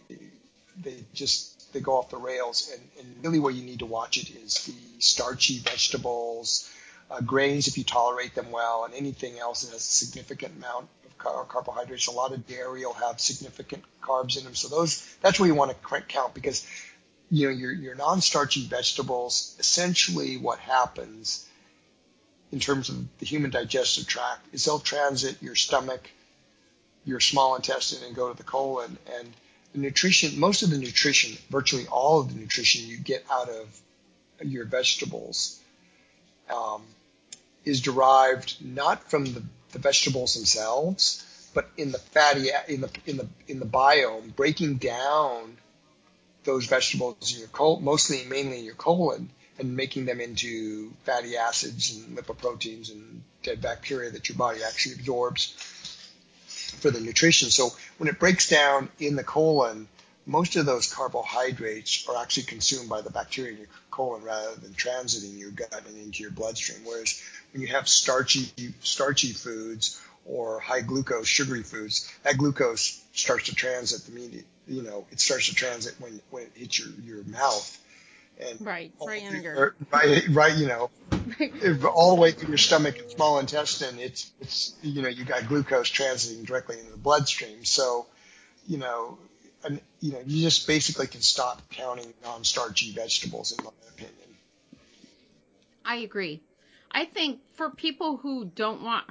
they just they go off the rails. And, and really, where you need to watch it is the starchy vegetables, uh, grains if you tolerate them well, and anything else that has a significant amount of car- carbohydrates. A lot of dairy will have significant carbs in them. So those, that's where you want to count because, you know, your, your non-starchy vegetables, essentially what happens in terms of the human digestive tract is they'll transit your stomach, your small intestine and go to the colon. And the nutrition, most of the nutrition, virtually all of the nutrition you get out of your vegetables, um, is derived not from the the vegetables themselves, but in the fatty in the in the in the biome, breaking down those vegetables in your colon, mostly mainly in your colon, and making them into fatty acids and lipoproteins and dead bacteria that your body actually absorbs for the nutrition. So when it breaks down in the colon, most of those carbohydrates are actually consumed by the bacteria in your colon rather than transiting your gut and into your bloodstream. Whereas when you have starchy starchy foods or high glucose sugary foods, that glucose starts to transit the media, you know, it starts to transit when when it hits your your mouth. And right, right under. Right, right, you know, all the way through your stomach and small intestine, it's it's you know you got glucose transiting directly into the bloodstream. So, you know, and you know you just basically can stop counting non-starchy vegetables, in my opinion. I agree. I think for people who don't want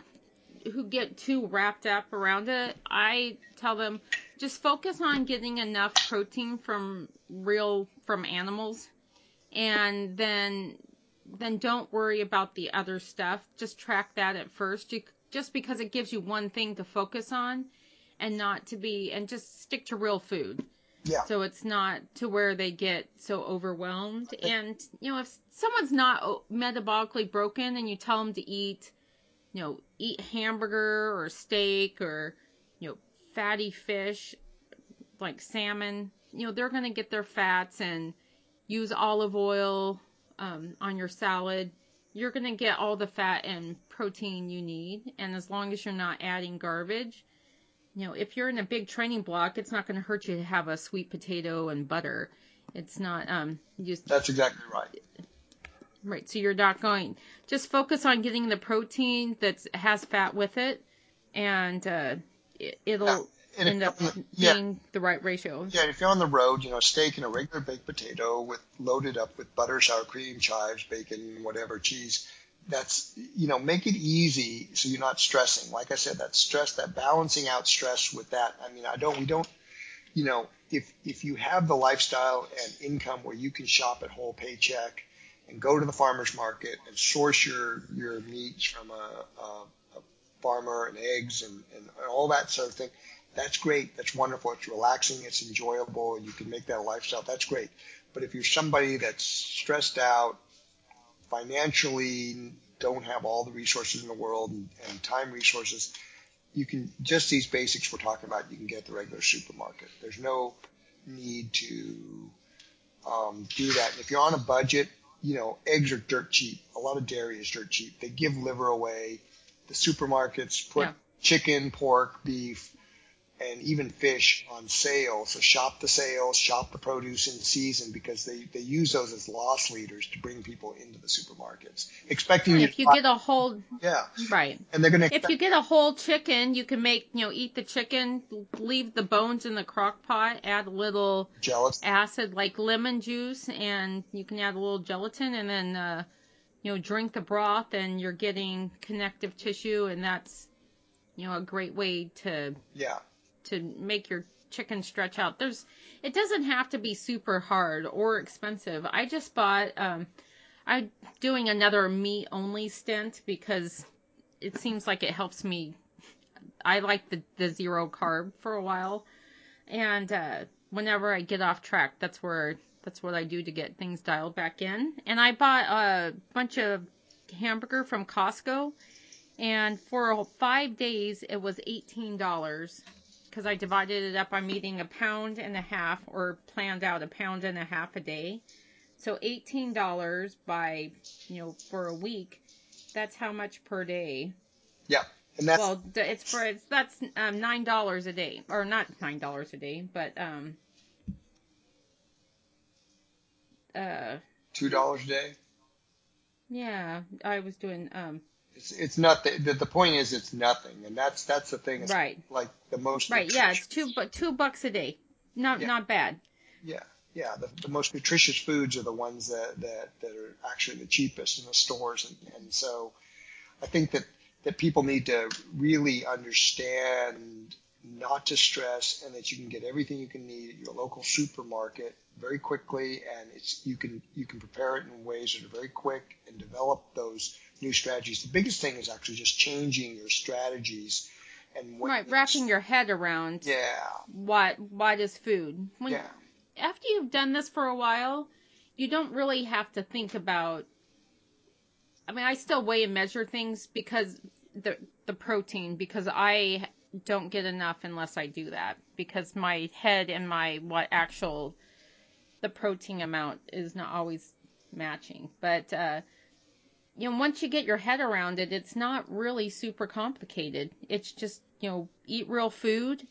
who get too wrapped up around it, I tell them just focus on getting enough protein from real from animals and then then don't worry about the other stuff. Just track that at first. You, just because it gives you one thing to focus on and not to be and just stick to real food. Yeah. So it's not to where they get so overwhelmed. And you know, if someone's not oh, metabolically broken and you tell them to eat, you know, eat hamburger or steak or you know, fatty fish like salmon, you know, they're going to get their fats and use olive oil um, on your salad, you're going to get all the fat and protein you need. And as long as you're not adding garbage, you know, if you're in a big training block, it's not going to hurt you to have a sweet potato and butter. It's not, um, just. That's exactly right. Right. So you're not going, just focus on getting the protein that has fat with it and, uh, it, will and end up the, yeah, being the right ratio. Yeah, if you're on the road, you know, steak and a regular baked potato with loaded up with butter, sour cream, chives, bacon, whatever, cheese. That's you know, make it easy so you're not stressing. Like I said, that stress, that balancing out stress with that. I mean, I don't, we don't, you know, if if you have the lifestyle and income where you can shop at whole paycheck and go to the farmers market and source your your meats from a, a, a farmer and eggs and, and all that sort of thing that's great. That's wonderful. It's relaxing. It's enjoyable. You can make that a lifestyle. That's great. But if you're somebody that's stressed out, financially don't have all the resources in the world and, and time resources, you can just these basics we're talking about. You can get the regular supermarket. There's no need to um, do that. if you're on a budget, you know eggs are dirt cheap. A lot of dairy is dirt cheap. They give liver away. The supermarkets put yeah. chicken, pork, beef and even fish on sale. So shop the sales, shop the produce in season because they, they use those as loss leaders to bring people into the supermarkets. Expecting if you, get a whole yeah right and they're gonna if you get a whole chicken, you can make you know eat the chicken, leave the bones in the crock pot, add a little gelatin acid like lemon juice, and you can add a little gelatin, and then uh, you know drink the broth, and you're getting connective tissue, and that's you know a great way to yeah to make your chicken stretch out. There's it doesn't have to be super hard or expensive. I just bought um I'm doing another meat only stint because it seems like it helps me I like the the zero carb for a while. And uh whenever I get off track, that's where that's what I do to get things dialed back in. And I bought a bunch of hamburger from Costco and for 5 days it was $18 because I divided it up. I'm eating a pound and a half or planned out a pound and a half a day. So $18 by, you know, for a week. That's how much per day. Yeah. And that's well, it's for it's that's um, nine dollars a day, or not nine dollars a day, but um, uh, two dollars a day. Yeah, I was doing um it's it's nothing. The, the point is, it's nothing, and that's that's the thing. It's right. Like the most. Right. Yeah. It's two but two bucks a day. Not yeah. not bad. Yeah. Yeah. The, the most nutritious foods are the ones that, that, that are actually the cheapest in the stores, and, and so I think that that people need to really understand not to stress and that you can get everything you can need at your local supermarket very quickly and it's you can you can prepare it in ways that are very quick and develop those new strategies. The biggest thing is actually just changing your strategies and what right wrapping your head around yeah what what is food when, yeah after you've done this for a while you don't really have to think about I mean I still weigh and measure things because the the protein because I don't get enough unless I do that because my head and my what actual the protein amount is not always matching. But uh, you know, once you get your head around it, it's not really super complicated. It's just you know, eat real food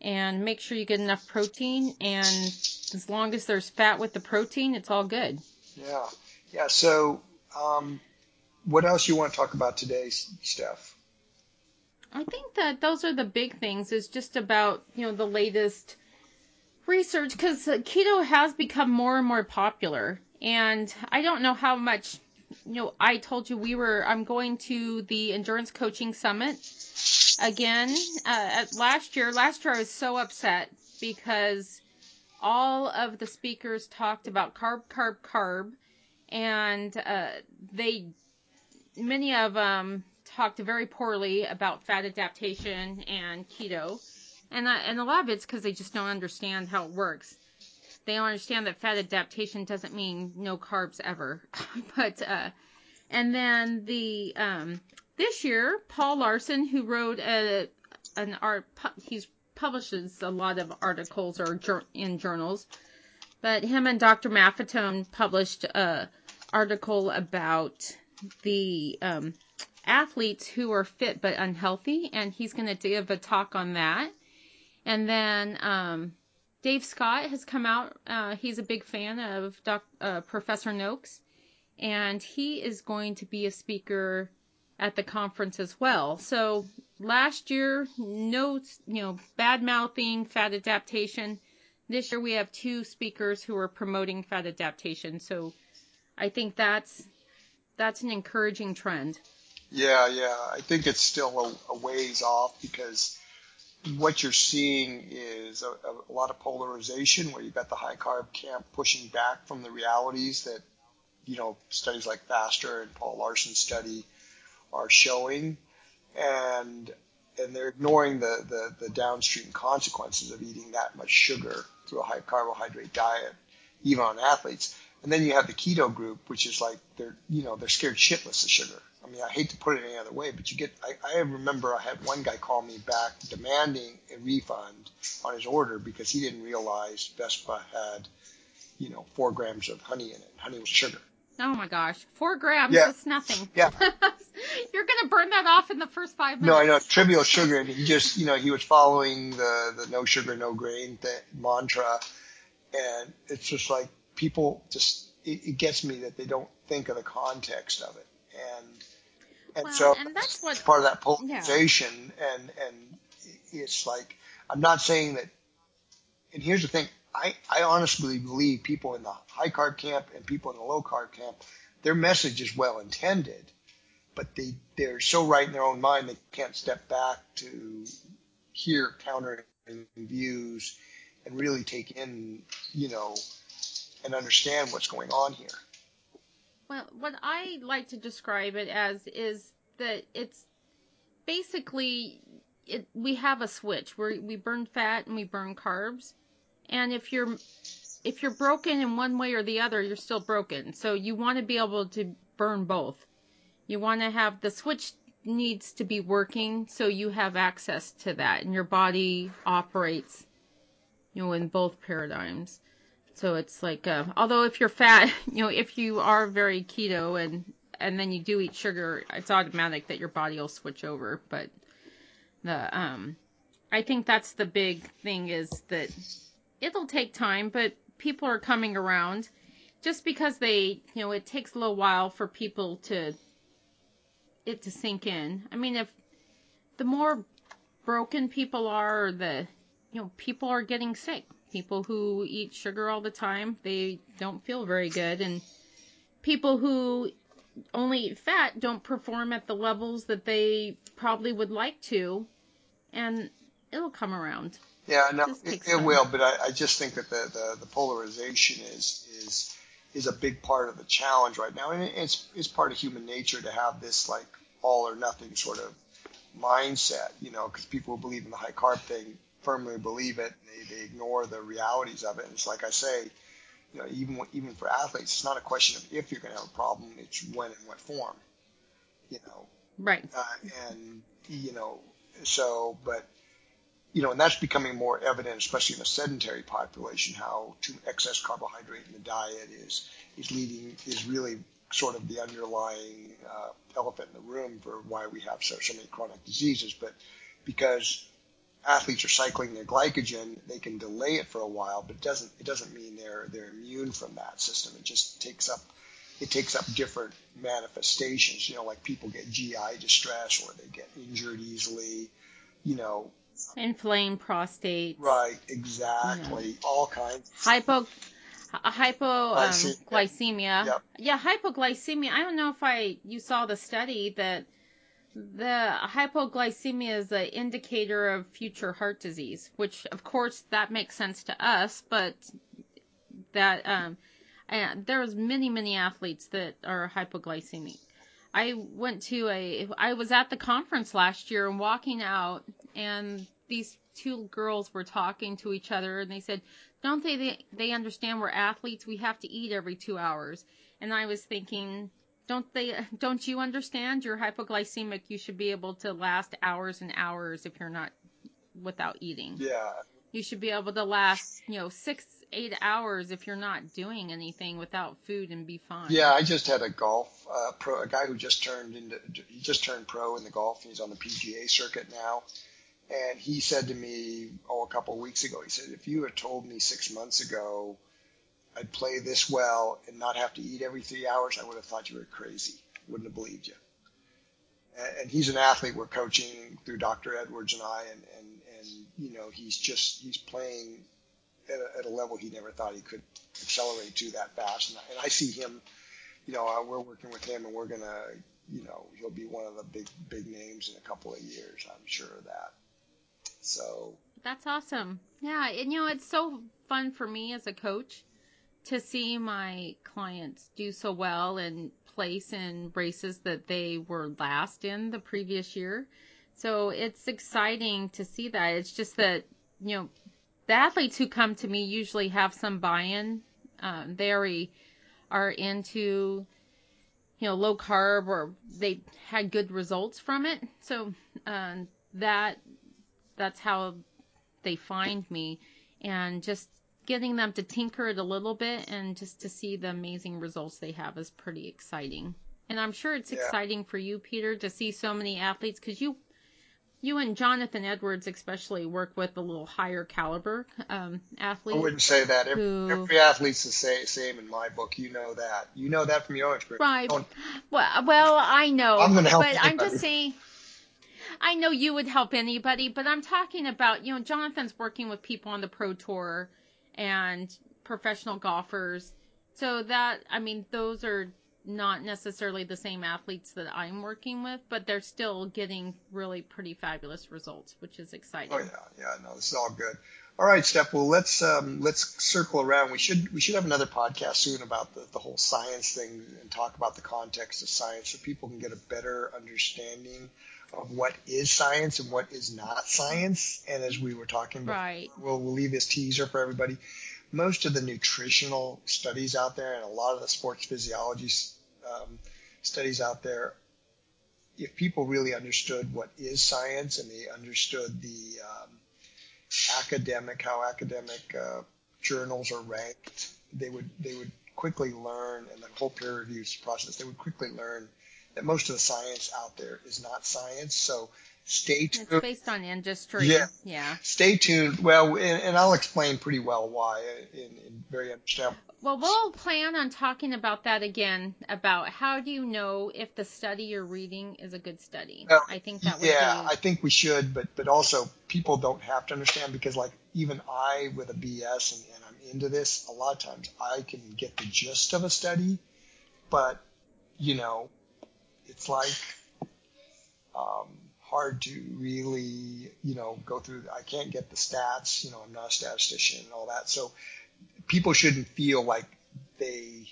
and make sure you get enough protein. And as long as there's fat with the protein, it's all good. Yeah, yeah. So, um, what else you want to talk about today, Steph? I think that those are the big things. Is just about you know the latest research because keto has become more and more popular, and I don't know how much. You know, I told you we were. I'm going to the endurance coaching summit again uh, last year. Last year I was so upset because all of the speakers talked about carb, carb, carb, and uh, they many of them talked very poorly about fat adaptation and keto, and and a lot of it's because they just don't understand how it works. They don't understand that fat adaptation doesn't mean no carbs ever, but uh, and then the um, this year Paul Laursen, who wrote a an art, he's publishes a lot of articles or in journals, but him and Dr. Maffetone published a article about the um, athletes who are fit but unhealthy, and he's going to give a talk on that. And then um, Dave Scott has come out. Uh, he's a big fan of Doc, uh, Professor Noakes, and he is going to be a speaker at the conference as well. So last year, no, you know, bad mouthing, fat adaptation. This year we have two speakers who are promoting fat adaptation. So I think that's that's an encouraging trend. Yeah, yeah. I think it's still a, a ways off because what you're seeing is a, a, lot of polarization where you've got the high carb camp pushing back from the realities that, you know, studies like FASTER and Paul Laursen's study are showing. And and they're ignoring the, the, the downstream consequences of eating that much sugar through a high carbohydrate diet, even on athletes. And then you have the keto group, which is like they're you know they're scared shitless of sugar. I mean, I hate to put it any other way, but you get. I, I remember I had one guy call me back demanding a refund on his order because he didn't realize Vespa had, you know, four grams of honey in it. Honey was sugar. Oh my gosh, four grams. Yeah. That's nothing. Yeah. You're gonna burn that off in the first five minutes. No, I know trivial sugar, and he just, you know, he was following the the no sugar, no grain th- mantra, and it's just like people just it, it gets me that they don't think of the context of it, and and well, so and that's what, part of that polarization. Yeah. And and it's like I'm not saying that. And here's the thing: I I honestly believe people in the high carb camp and people in the low carb camp, their message is well intended, but they they're so right in their own mind they can't step back to hear counter views and really take in you know and understand what's going on here. Well, what I like to describe it as is that it's basically it, we have a switch where we burn fat and we burn carbs, and if you're if you're broken in one way or the other, you're still broken. So you want to be able to burn both. You want to have the switch needs to be working so you have access to that and your body operates you know in both paradigms. So it's like, uh, although if you're fat, you know, if you are very keto and and then you do eat sugar, it's automatic that your body will switch over. But the um, I think that's the big thing is that it'll take time, but people are coming around. Just because they, you know, it takes a little while for people to it to sink in. I mean, if the more broken people are, the you know, people are getting sick people who eat sugar all the time, they don't feel very good. And people who only eat fat don't perform at the levels that they probably would like to. And it'll come around. Yeah, no, it, it, will, but I, I, just think that the, the, the, polarization is is is a big part of the challenge right now, and it's it's part of human nature to have this like all or nothing sort of mindset, you know, because people who believe in the high carb thing firmly believe it. And they, they ignore the realities of it. And it's like I say, you know, even even for athletes, it's not a question of if you're going to have a problem; it's when and what form. You know. Right. Uh, and you know, so but you know, and that's becoming more evident, especially in a sedentary population, how too excess carbohydrate in the diet is is leading is really sort of the underlying uh, elephant in the room for why we have so, so many chronic diseases. But because athletes are cycling their glycogen, they can delay it for a while, but it doesn't it doesn't mean they're they're immune from that system. It just takes up it takes up different manifestations. You know, like people get GI distress or they get injured easily. You know, inflamed prostate. Right, exactly. You know. All kinds. Hypo hypoglycemia. Um, yep. Yeah, hypoglycemia. I don't know if I you saw the study that the hypoglycemia is an indicator of future heart disease, which of course that makes sense to us, but that um, and there's many many athletes that are hypoglycemic. I went to a I was at the conference last year and walking out and these two girls were talking to each other and they said, "Don't they they, they understand we're athletes? We have to eat every 2 hours." And I was thinking, don't they don't you understand? You're hypoglycemic. You should be able to last hours and hours if you're not without eating. Yeah. You should be able to last you know six eight hours if you're not doing anything without food and be fine. Yeah i just had a golf uh, pro a guy who just turned into he just turned pro in the golf. He's on the pga circuit now. And he said to me oh a couple of weeks ago he said if you had told me six months ago I'd play this well and not have to eat every three hours, I would have thought you were crazy. Wouldn't have believed you. And, he's an athlete. We're coaching through Dr. Edwards and I, and, and, and you know, he's just, he's playing at a, at a level he never thought he could accelerate to that fast. And, and I see him, you know, uh, we're working with him and we're going to, you know, he'll be one of the big, big names in a couple of years. I'm sure of that. So that's awesome. Yeah. And, you know, it's so fun for me as a coach to see my clients do so well and place in races that they were last in the previous year. So it's exciting to see that. It's just that, you know, the athletes who come to me usually have some buy-in. Um, they already are into, you know, low carb or they had good results from it. So um, that that's how they find me, and just getting them to tinker it a little bit and just to see the amazing results they have is pretty exciting. And I'm sure it's yeah. exciting for you, Peter, to see so many athletes because you, you and Jonathan Edwards especially work with a little higher caliber um, athletes. I wouldn't say that. Every, who, every athlete's the same, same in my book. You know that. You know that from your experience. Right. Well, well, I know. I'm going to help. But I'm just saying. I know you would help anybody, but I'm talking about, you know, Jonathan's working with people on the pro tour and professional golfers. So that, I mean, those are not necessarily the same athletes that I'm working with, but they're still getting really pretty fabulous results, which is exciting. Oh yeah, yeah, no, this is all good. All right, Steph. Well, let's um, let's circle around. We should we should have another podcast soon about the, the whole science thing and talk about the context of science so people can get a better understanding of what is science and what is not science. And as we were talking about, right. we'll, we'll leave this teaser for everybody. Most of the nutritional studies out there and a lot of the sports physiology um, studies out there, if people really understood what is science and they understood the um, academic, how academic uh, journals are ranked, they would they would quickly learn, and the whole peer review process, they would quickly learn that most of the science out there is not science. So stay tuned. It's based on industry. Yeah. Yeah. Stay tuned. Well, and, and I'll explain pretty well why in, in very understandable. Well, we'll plan on talking about that again about how do you know if the study you're reading is a good study. Well, I think that would yeah, be... I think we should, but but also people don't have to understand because like even I with a BS and, and I'm into this, a lot of times I can get the gist of a study, but you know it's like um, hard to really, you know, go through. I can't get the stats. You know, I'm not a statistician and all that. So people shouldn't feel like they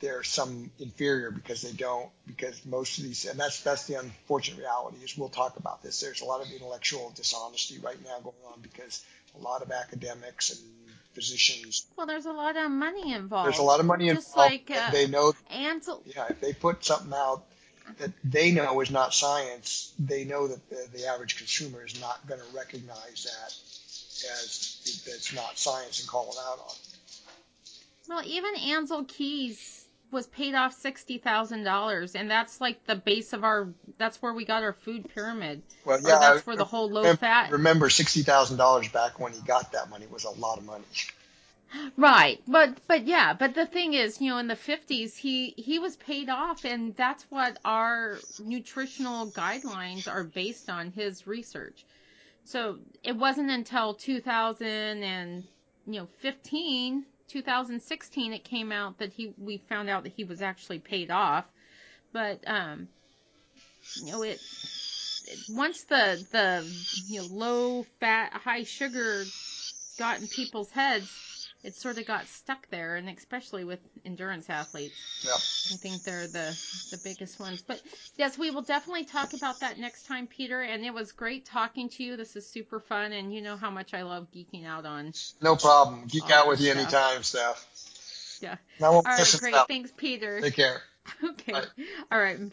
they're some inferior because they don't because most of these and that's that's the unfortunate reality is we'll talk about this there's a lot of intellectual dishonesty right now going on because a lot of academics and physicians well there's a lot of money involved there's a lot of money Just involved like, uh, they know Ancel, yeah if they put something out that they know is not science they know that the, the average consumer is not going to recognize that as that's not science and call it out on well even Ancel Keys was paid off sixty thousand dollars, and that's like the base of our. That's where we got our food pyramid. Well, Or yeah, that's I where the whole low remember, fat. Remember, sixty thousand dollars back when he got that money was a lot of money. Right, but but yeah, but the thing is, you know, in the 50s, he he was paid off, and that's what our nutritional guidelines are based on his research. So it wasn't until 2000 and you know 15, 2016, it came out that he we found out that he was actually paid off. But um, you know, it, it once the the you know low fat, high sugar got in people's heads, it sort of got stuck there, and especially with endurance athletes. Yep. I think they're the the biggest ones. But yes, we will definitely talk about that next time, Peter. And it was great talking to you. This is super fun, and you know how much I love geeking out on. No problem. Geek out with you stuff. anytime, Steph. Yeah. All right, great. Thanks, Peter. Take care. Okay. Bye. All right.